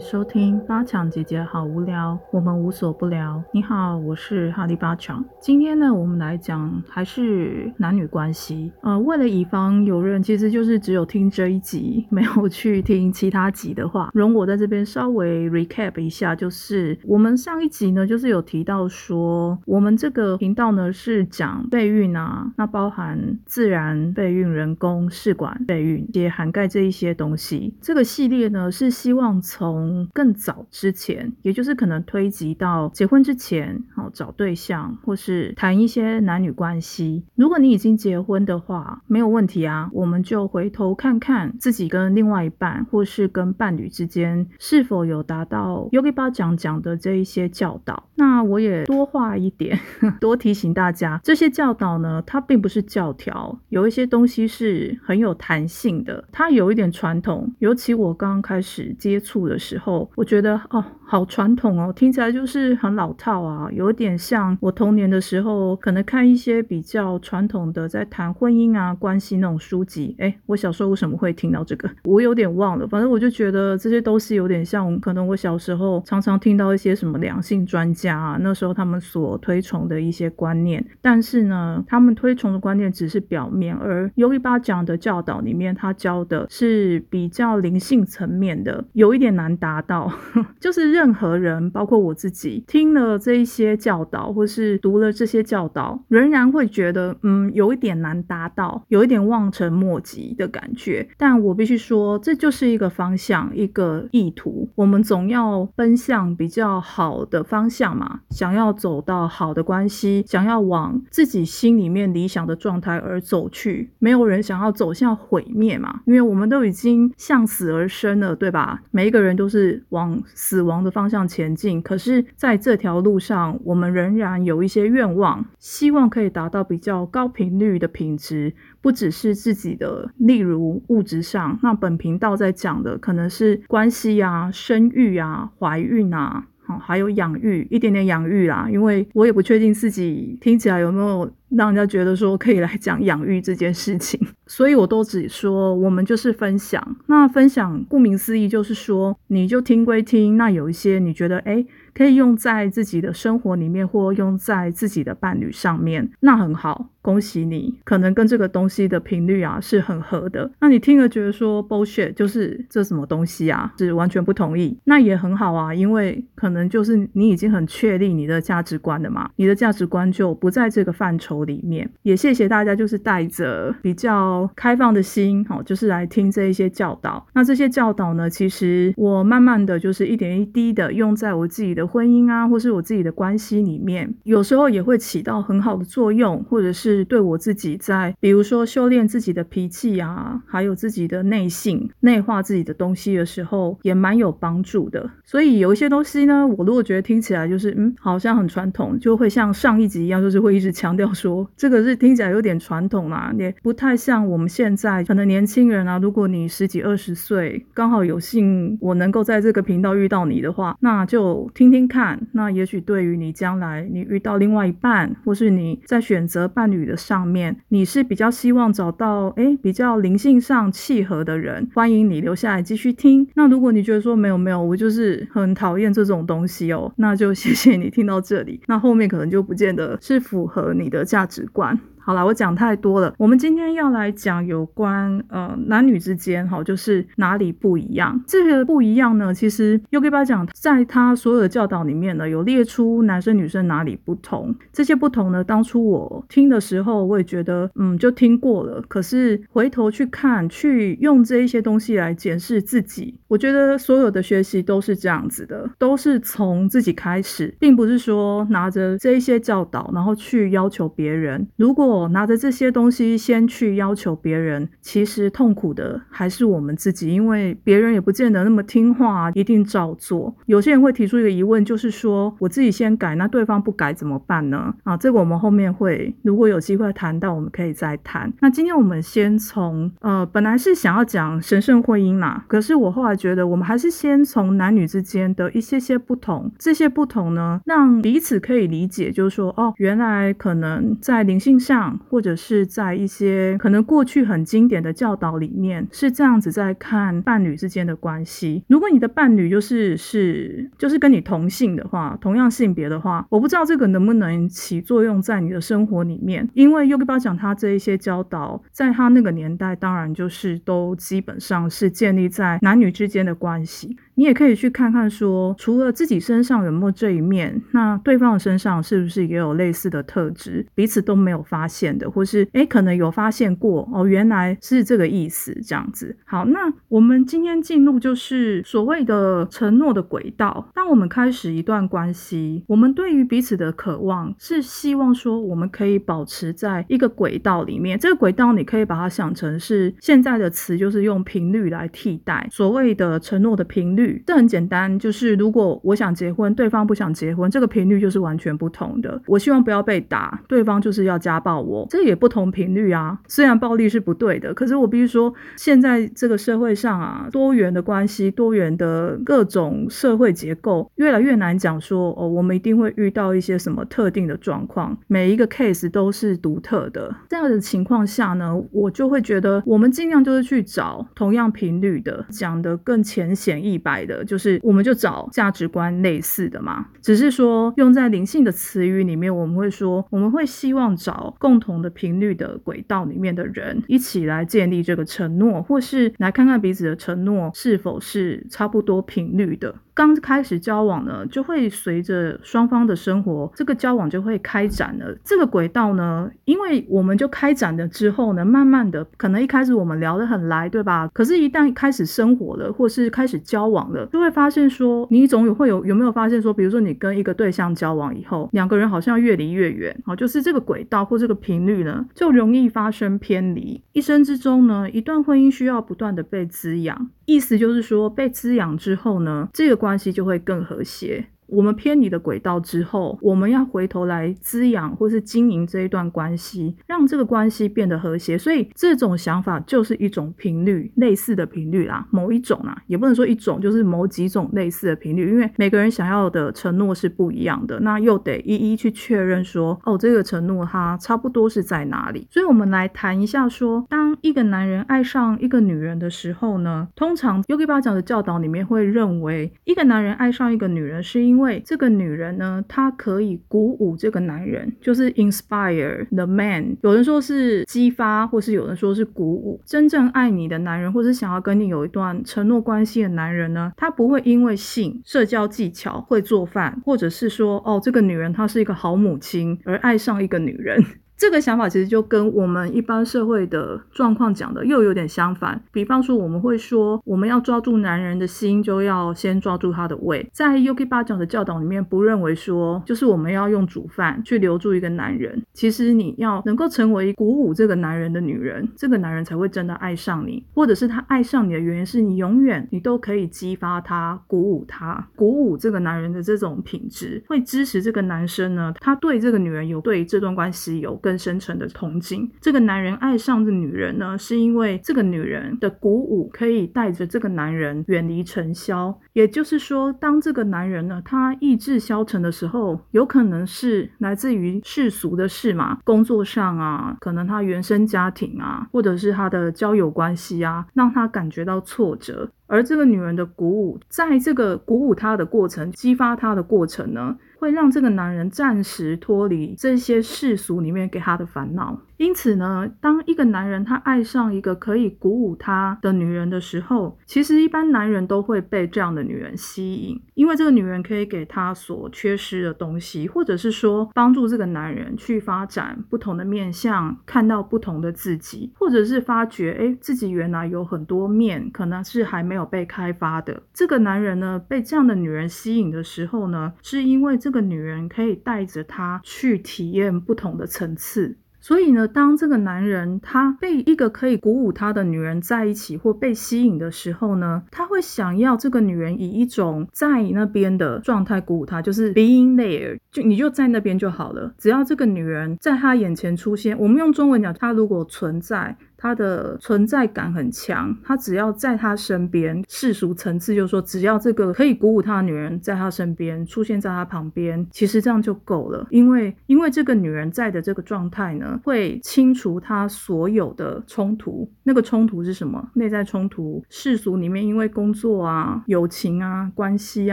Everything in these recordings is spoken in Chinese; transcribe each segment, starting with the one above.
收听八强姐姐好无聊，我们无所不聊。你好，我是哈利八强。今天呢，我们来讲还是男女关系。呃，为了以防有人其实就是只有听这一集，没有去听其他集的话，容我在这边稍微 recap 一下，就是我们上一集呢，就是有提到说，我们这个频道呢是讲备孕啊，那包含自然备孕、人工试管备孕，也涵盖这一些东西。这个系列呢是希望从从更早之前，也就是可能推及到结婚之前，好找对象或是谈一些男女关系。如果你已经结婚的话，没有问题啊，我们就回头看看自己跟另外一半或是跟伴侣之间是否有达到 Yogi 巴讲讲的这一些教导。那我也多话一点，多提醒大家，这些教导呢，它并不是教条，有一些东西是很有弹性的，它有一点传统，尤其我刚刚开始接触。的时候，后我觉得哦，好传统哦，听起来就是很老套啊，有点像我童年的时候可能看一些比较传统的在谈婚姻啊关系那种书籍。哎，我小时候为什么会听到这个？我有点忘了。反正我就觉得这些都是有点像，可能我小时候常常听到一些什么两性专家啊，那时候他们所推崇的一些观念。但是呢，他们推崇的观念只是表面，而尤利巴讲的教导里面，他教的是比较灵性层面的，有一点。难达达到，就是任何人，包括我自己，听了这一些教导，或是读了这些教导，仍然会觉得，嗯，有一点难达到，有一点望尘莫及的感觉。但我必须说，这就是一个方向，一个意图。我们总要奔向比较好的方向嘛，想要走到好的关系，想要往自己心里面理想的状态而走去。没有人想要走向毁灭嘛，因为我们都已经向死而生了，对吧？每一个人。都是是往死亡的方向前进，可是在这条路上，我们仍然有一些愿望，希望可以达到比较高频率的品质，不只是自己的，例如物质上。那本频道在讲的可能是关系啊、生育啊、怀孕啊，好，还有养育，一点点养育啦，因为我也不确定自己听起来有没有。让人家觉得说可以来讲养育这件事情，所以我都只说我们就是分享。那分享顾名思义就是说，你就听归听，那有一些你觉得哎可以用在自己的生活里面，或用在自己的伴侣上面，那很好，恭喜你，可能跟这个东西的频率啊是很合的。那你听了觉得说 bullshit，就是这什么东西啊，是完全不同意，那也很好啊，因为可能就是你已经很确立你的价值观了嘛，你的价值观就不在这个范畴。里面也谢谢大家，就是带着比较开放的心，好，就是来听这一些教导。那这些教导呢，其实我慢慢的就是一点一滴的用在我自己的婚姻啊，或是我自己的关系里面，有时候也会起到很好的作用，或者是对我自己在，比如说修炼自己的脾气啊，还有自己的内性、内化自己的东西的时候，也蛮有帮助的。所以有一些东西呢，我如果觉得听起来就是嗯，好像很传统，就会像上一集一样，就是会一直强调说。这个是听起来有点传统啦，也不太像我们现在可能年轻人啊。如果你十几二十岁，刚好有幸我能够在这个频道遇到你的话，那就听听看。那也许对于你将来你遇到另外一半，或是你在选择伴侣的上面，你是比较希望找到哎比较灵性上契合的人，欢迎你留下来继续听。那如果你觉得说没有没有，我就是很讨厌这种东西哦，那就谢谢你听到这里。那后面可能就不见得是符合你的价。价值观。好了，我讲太多了。我们今天要来讲有关呃男女之间哈，就是哪里不一样。这个不一样呢，其实又给大家讲，在他所有的教导里面呢，有列出男生女生哪里不同。这些不同呢，当初我听的时候，我也觉得嗯，就听过了。可是回头去看，去用这一些东西来检视自己，我觉得所有的学习都是这样子的，都是从自己开始，并不是说拿着这一些教导，然后去要求别人。如果拿着这些东西先去要求别人，其实痛苦的还是我们自己，因为别人也不见得那么听话，一定照做。有些人会提出一个疑问，就是说我自己先改，那对方不改怎么办呢？啊，这个我们后面会如果有机会谈到，我们可以再谈。那今天我们先从呃，本来是想要讲神圣婚姻啦，可是我后来觉得，我们还是先从男女之间的一些些不同，这些不同呢，让彼此可以理解，就是说哦，原来可能在灵性上或者是在一些可能过去很经典的教导里面是这样子在看伴侣之间的关系。如果你的伴侣就是是就是跟你同性的话，同样性别的话，我不知道这个能不能起作用在你的生活里面，因为 Yogi 巴讲他这一些教导，在他那个年代，当然就是都基本上是建立在男女之间的关系。你也可以去看看，说除了自己身上有没有这一面，那对方的身上是不是也有类似的特质，彼此都没有发现的，或是诶可能有发现过哦，原来是这个意思，这样子。好，那我们今天进入就是所谓的承诺的轨道。当我们开始一段关系，我们对于彼此的渴望是希望说，我们可以保持在一个轨道里面。这个轨道你可以把它想成是现在的词，就是用频率来替代所谓的承诺的频率。这很简单，就是如果我想结婚，对方不想结婚，这个频率就是完全不同的。我希望不要被打，对方就是要家暴我，这也不同频率啊。虽然暴力是不对的，可是我必须说，现在这个社会上啊，多元的关系、多元的各种社会结构，越来越难讲说哦，我们一定会遇到一些什么特定的状况，每一个 case 都是独特的。这样的情况下呢，我就会觉得，我们尽量就是去找同样频率的，讲的更浅显易白。的就是，我们就找价值观类似的嘛，只是说用在灵性的词语里面，我们会说，我们会希望找共同的频率的轨道里面的人一起来建立这个承诺，或是来看看彼此的承诺是否是差不多频率的。刚开始交往呢，就会随着双方的生活，这个交往就会开展了。这个轨道呢，因为我们就开展了之后呢，慢慢的，可能一开始我们聊得很来，对吧？可是，一旦开始生活了，或是开始交往了，就会发现说，你总有会有有没有发现说，比如说你跟一个对象交往以后，两个人好像越离越远，好，就是这个轨道或这个频率呢，就容易发生偏离。一生之中呢，一段婚姻需要不断的被滋养，意思就是说，被滋养之后呢，这个关关系就会更和谐。我们偏离的轨道之后，我们要回头来滋养或是经营这一段关系，让这个关系变得和谐。所以这种想法就是一种频率，类似的频率啦，某一种啊，也不能说一种，就是某几种类似的频率。因为每个人想要的承诺是不一样的，那又得一一去确认说，哦，这个承诺它差不多是在哪里。所以我们来谈一下，说当一个男人爱上一个女人的时候呢，通常 Yogi 巴讲的教导里面会认为，一个男人爱上一个女人是因为因为这个女人呢，她可以鼓舞这个男人，就是 inspire the man。有人说是激发，或是有人说是鼓舞。真正爱你的男人，或是想要跟你有一段承诺关系的男人呢，他不会因为性、社交技巧、会做饭，或者是说哦，这个女人她是一个好母亲而爱上一个女人。这个想法其实就跟我们一般社会的状况讲的又有点相反。比方说，我们会说，我们要抓住男人的心，就要先抓住他的胃。在 Yogi 巴讲的教导里面，不认为说，就是我们要用煮饭去留住一个男人。其实你要能够成为鼓舞这个男人的女人，这个男人才会真的爱上你，或者是他爱上你的原因是你永远你都可以激发他、鼓舞他、鼓舞这个男人的这种品质，会支持这个男生呢，他对这个女人有对这段关系有更。更深沉的同情。这个男人爱上这女人呢，是因为这个女人的鼓舞可以带着这个男人远离尘嚣。也就是说，当这个男人呢，他意志消沉的时候，有可能是来自于世俗的事嘛，工作上啊，可能他原生家庭啊，或者是他的交友关系啊，让他感觉到挫折。而这个女人的鼓舞，在这个鼓舞她的过程、激发她的过程呢？会让这个男人暂时脱离这些世俗里面给他的烦恼。因此呢，当一个男人他爱上一个可以鼓舞他的女人的时候，其实一般男人都会被这样的女人吸引，因为这个女人可以给他所缺失的东西，或者是说帮助这个男人去发展不同的面相，看到不同的自己，或者是发觉哎自己原来有很多面可能是还没有被开发的。这个男人呢被这样的女人吸引的时候呢，是因为这个女人可以带着他去体验不同的层次。所以呢，当这个男人他被一个可以鼓舞他的女人在一起或被吸引的时候呢，他会想要这个女人以一种在那边的状态鼓舞他，就是 being there，就你就在那边就好了。只要这个女人在他眼前出现，我们用中文讲，她如果存在。他的存在感很强，他只要在他身边，世俗层次就是说，只要这个可以鼓舞他的女人在他身边出现在他旁边，其实这样就够了。因为因为这个女人在的这个状态呢，会清除他所有的冲突。那个冲突是什么？内在冲突，世俗里面因为工作啊、友情啊、关系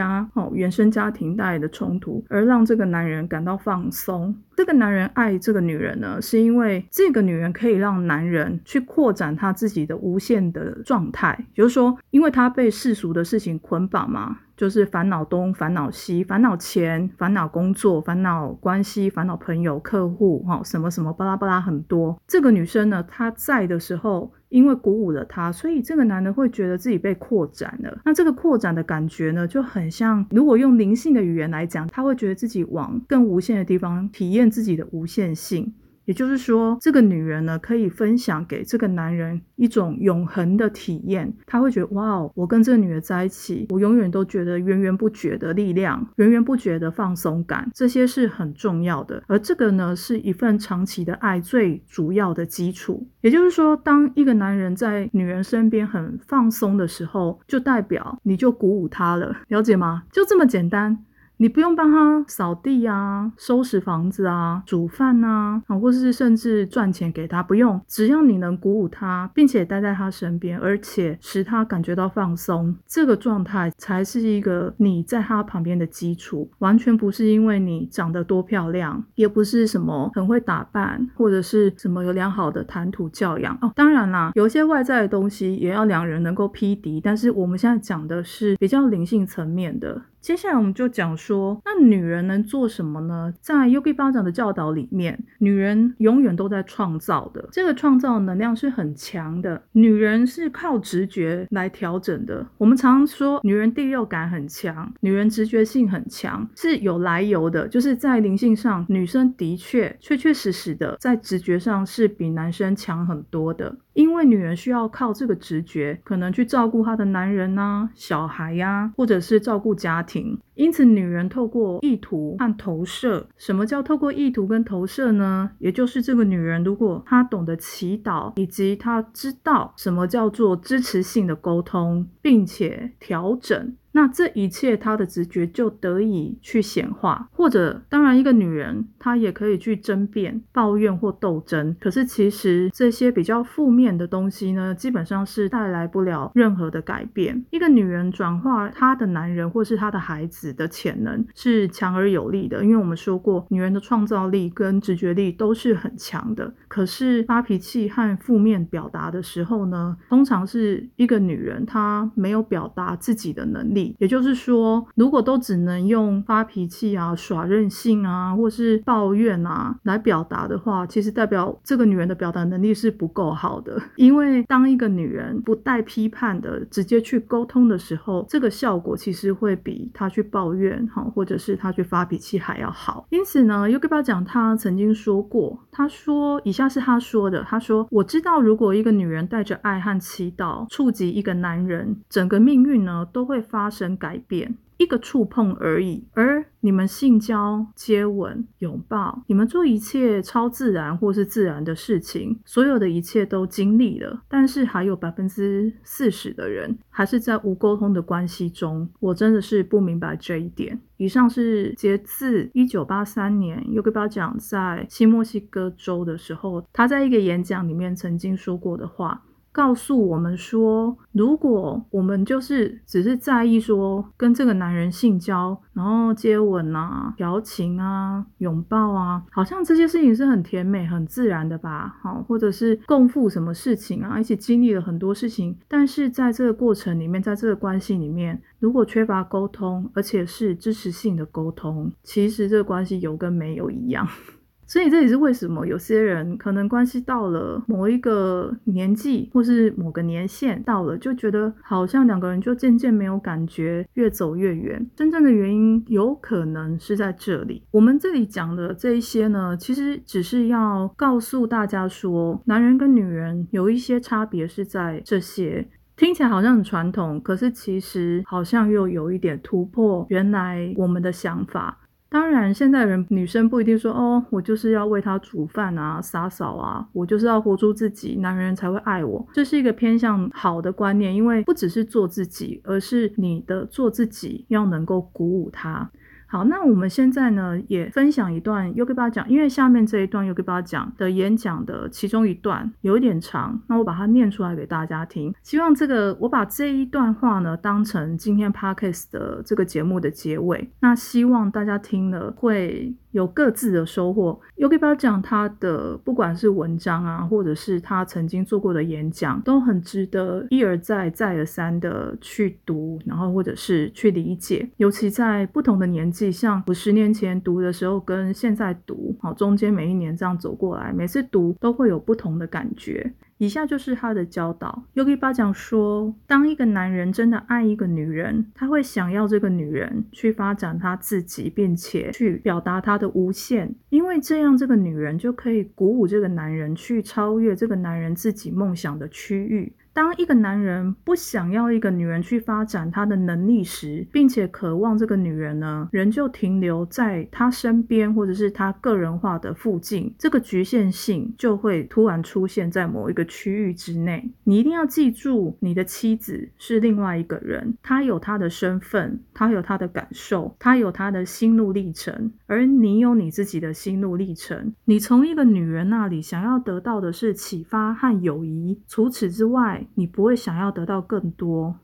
啊、哦原生家庭带来的冲突，而让这个男人感到放松。这个男人爱这个女人呢，是因为这个女人可以让男人去扩展他自己的无限的状态，就是说，因为他被世俗的事情捆绑嘛。就是烦恼东，烦恼西，烦恼钱，烦恼工作，烦恼关系，烦恼朋友、客户，哈，什么什么巴拉巴拉很多。这个女生呢，她在的时候，因为鼓舞了他，所以这个男的会觉得自己被扩展了。那这个扩展的感觉呢，就很像，如果用灵性的语言来讲，他会觉得自己往更无限的地方体验自己的无限性。也就是说，这个女人呢，可以分享给这个男人一种永恒的体验。他会觉得，哇哦，我跟这个女人在一起，我永远都觉得源源不绝的力量，源源不绝的放松感，这些是很重要的。而这个呢，是一份长期的爱最主要的基础。也就是说，当一个男人在女人身边很放松的时候，就代表你就鼓舞他了，了解吗？就这么简单。你不用帮他扫地啊、收拾房子啊、煮饭啊，啊，或是甚至赚钱给他，不用，只要你能鼓舞他，并且待在他身边，而且使他感觉到放松，这个状态才是一个你在他旁边的基础。完全不是因为你长得多漂亮，也不是什么很会打扮，或者是什么有良好的谈吐教养哦。当然啦，有些外在的东西也要两人能够匹敌，但是我们现在讲的是比较灵性层面的。接下来我们就讲说，那女人能做什么呢？在 Yogi 巴掌的教导里面，女人永远都在创造的，这个创造能量是很强的。女人是靠直觉来调整的。我们常说，女人第六感很强，女人直觉性很强，是有来由的。就是在灵性上，女生的确确确实实的在直觉上是比男生强很多的。因为女人需要靠这个直觉，可能去照顾她的男人呐、小孩呀，或者是照顾家庭。因此，女人透过意图和投射，什么叫透过意图跟投射呢？也就是这个女人，如果她懂得祈祷，以及她知道什么叫做支持性的沟通，并且调整。那这一切，她的直觉就得以去显化，或者当然，一个女人她也可以去争辩、抱怨或斗争。可是其实这些比较负面的东西呢，基本上是带来不了任何的改变。一个女人转化她的男人或是她的孩子的潜能是强而有力的，因为我们说过，女人的创造力跟直觉力都是很强的。可是发脾气和负面表达的时候呢，通常是一个女人她没有表达自己的能力。也就是说，如果都只能用发脾气啊、耍任性啊，或是抱怨啊来表达的话，其实代表这个女人的表达能力是不够好的。因为当一个女人不带批判的直接去沟通的时候，这个效果其实会比她去抱怨哈，或者是她去发脾气还要好。因此呢，Yogi 巴讲他曾经说过，他说以下是他说的：他说，我知道如果一个女人带着爱和祈祷触及一个男人，整个命运呢都会发。生改变，一个触碰而已。而你们性交、接吻、拥抱，你们做一切超自然或是自然的事情，所有的一切都经历了。但是还有百分之四十的人还是在无沟通的关系中。我真的是不明白这一点。以上是截自一九八三年尤格巴讲在新墨西哥州的时候，他在一个演讲里面曾经说过的话。告诉我们说，如果我们就是只是在意说跟这个男人性交，然后接吻啊、调情啊、拥抱啊，好像这些事情是很甜美、很自然的吧？好，或者是共赴什么事情啊，一起经历了很多事情，但是在这个过程里面，在这个关系里面，如果缺乏沟通，而且是支持性的沟通，其实这个关系有跟没有一样。所以这也是为什么有些人可能关系到了某一个年纪，或是某个年限到了，就觉得好像两个人就渐渐没有感觉，越走越远。真正的原因有可能是在这里。我们这里讲的这一些呢，其实只是要告诉大家说，男人跟女人有一些差别是在这些。听起来好像很传统，可是其实好像又有一点突破原来我们的想法。当然，现代人女生不一定说哦，我就是要为他煮饭啊、洒扫啊，我就是要活出自己，男人才会爱我。这是一个偏向好的观念，因为不只是做自己，而是你的做自己要能够鼓舞他。好，那我们现在呢也分享一段 Yogi 巴讲，因为下面这一段 Yogi 巴讲的演讲的其中一段有一点长，那我把它念出来给大家听。希望这个我把这一段话呢当成今天 Podcast 的这个节目的结尾，那希望大家听了会。有各自的收获。Yogi 巴讲他的不管是文章啊，或者是他曾经做过的演讲，都很值得一而再、再而三的去读，然后或者是去理解。尤其在不同的年纪，像我十年前读的时候，跟现在读，好中间每一年这样走过来，每次读都会有不同的感觉。以下就是他的教导。Yogi 巴讲说，当一个男人真的爱一个女人，他会想要这个女人去发展他自己，并且去表达他的无限，因为这样这个女人就可以鼓舞这个男人去超越这个男人自己梦想的区域。当一个男人不想要一个女人去发展他的能力时，并且渴望这个女人呢，仍旧停留在他身边或者是他个人化的附近，这个局限性就会突然出现在某一个区域之内。你一定要记住，你的妻子是另外一个人，她有她的身份，她有她的感受，她有她的心路历程，而你有你自己的心路历程。你从一个女人那里想要得到的是启发和友谊，除此之外。你不会想要得到更多。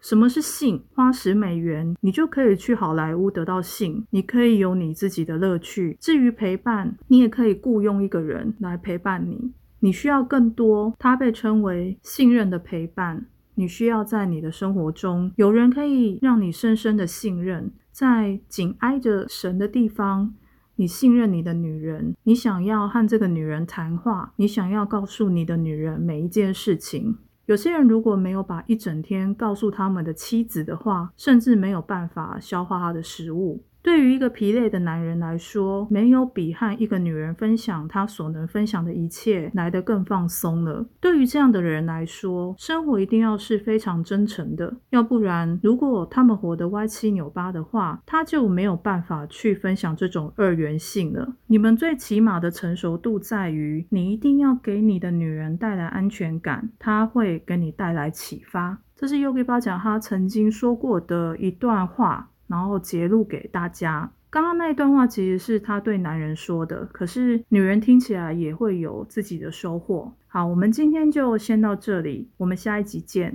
什么是性？花十美元，你就可以去好莱坞得到性。你可以有你自己的乐趣。至于陪伴，你也可以雇佣一个人来陪伴你。你需要更多，它被称为信任的陪伴。你需要在你的生活中有人可以让你深深的信任，在紧挨着神的地方，你信任你的女人。你想要和这个女人谈话，你想要告诉你的女人每一件事情。有些人如果没有把一整天告诉他们的妻子的话，甚至没有办法消化他的食物。对于一个疲累的男人来说，没有比和一个女人分享他所能分享的一切来得更放松了。对于这样的人来说，生活一定要是非常真诚的，要不然，如果他们活得歪七扭八的话，他就没有办法去分享这种二元性了。你们最起码的成熟度在于，你一定要给你的女人带来安全感，她会给你带来启发。这是 Yogi 巴讲他曾经说过的一段话。然后揭露给大家，刚刚那一段话其实是他对男人说的，可是女人听起来也会有自己的收获。好，我们今天就先到这里，我们下一集见。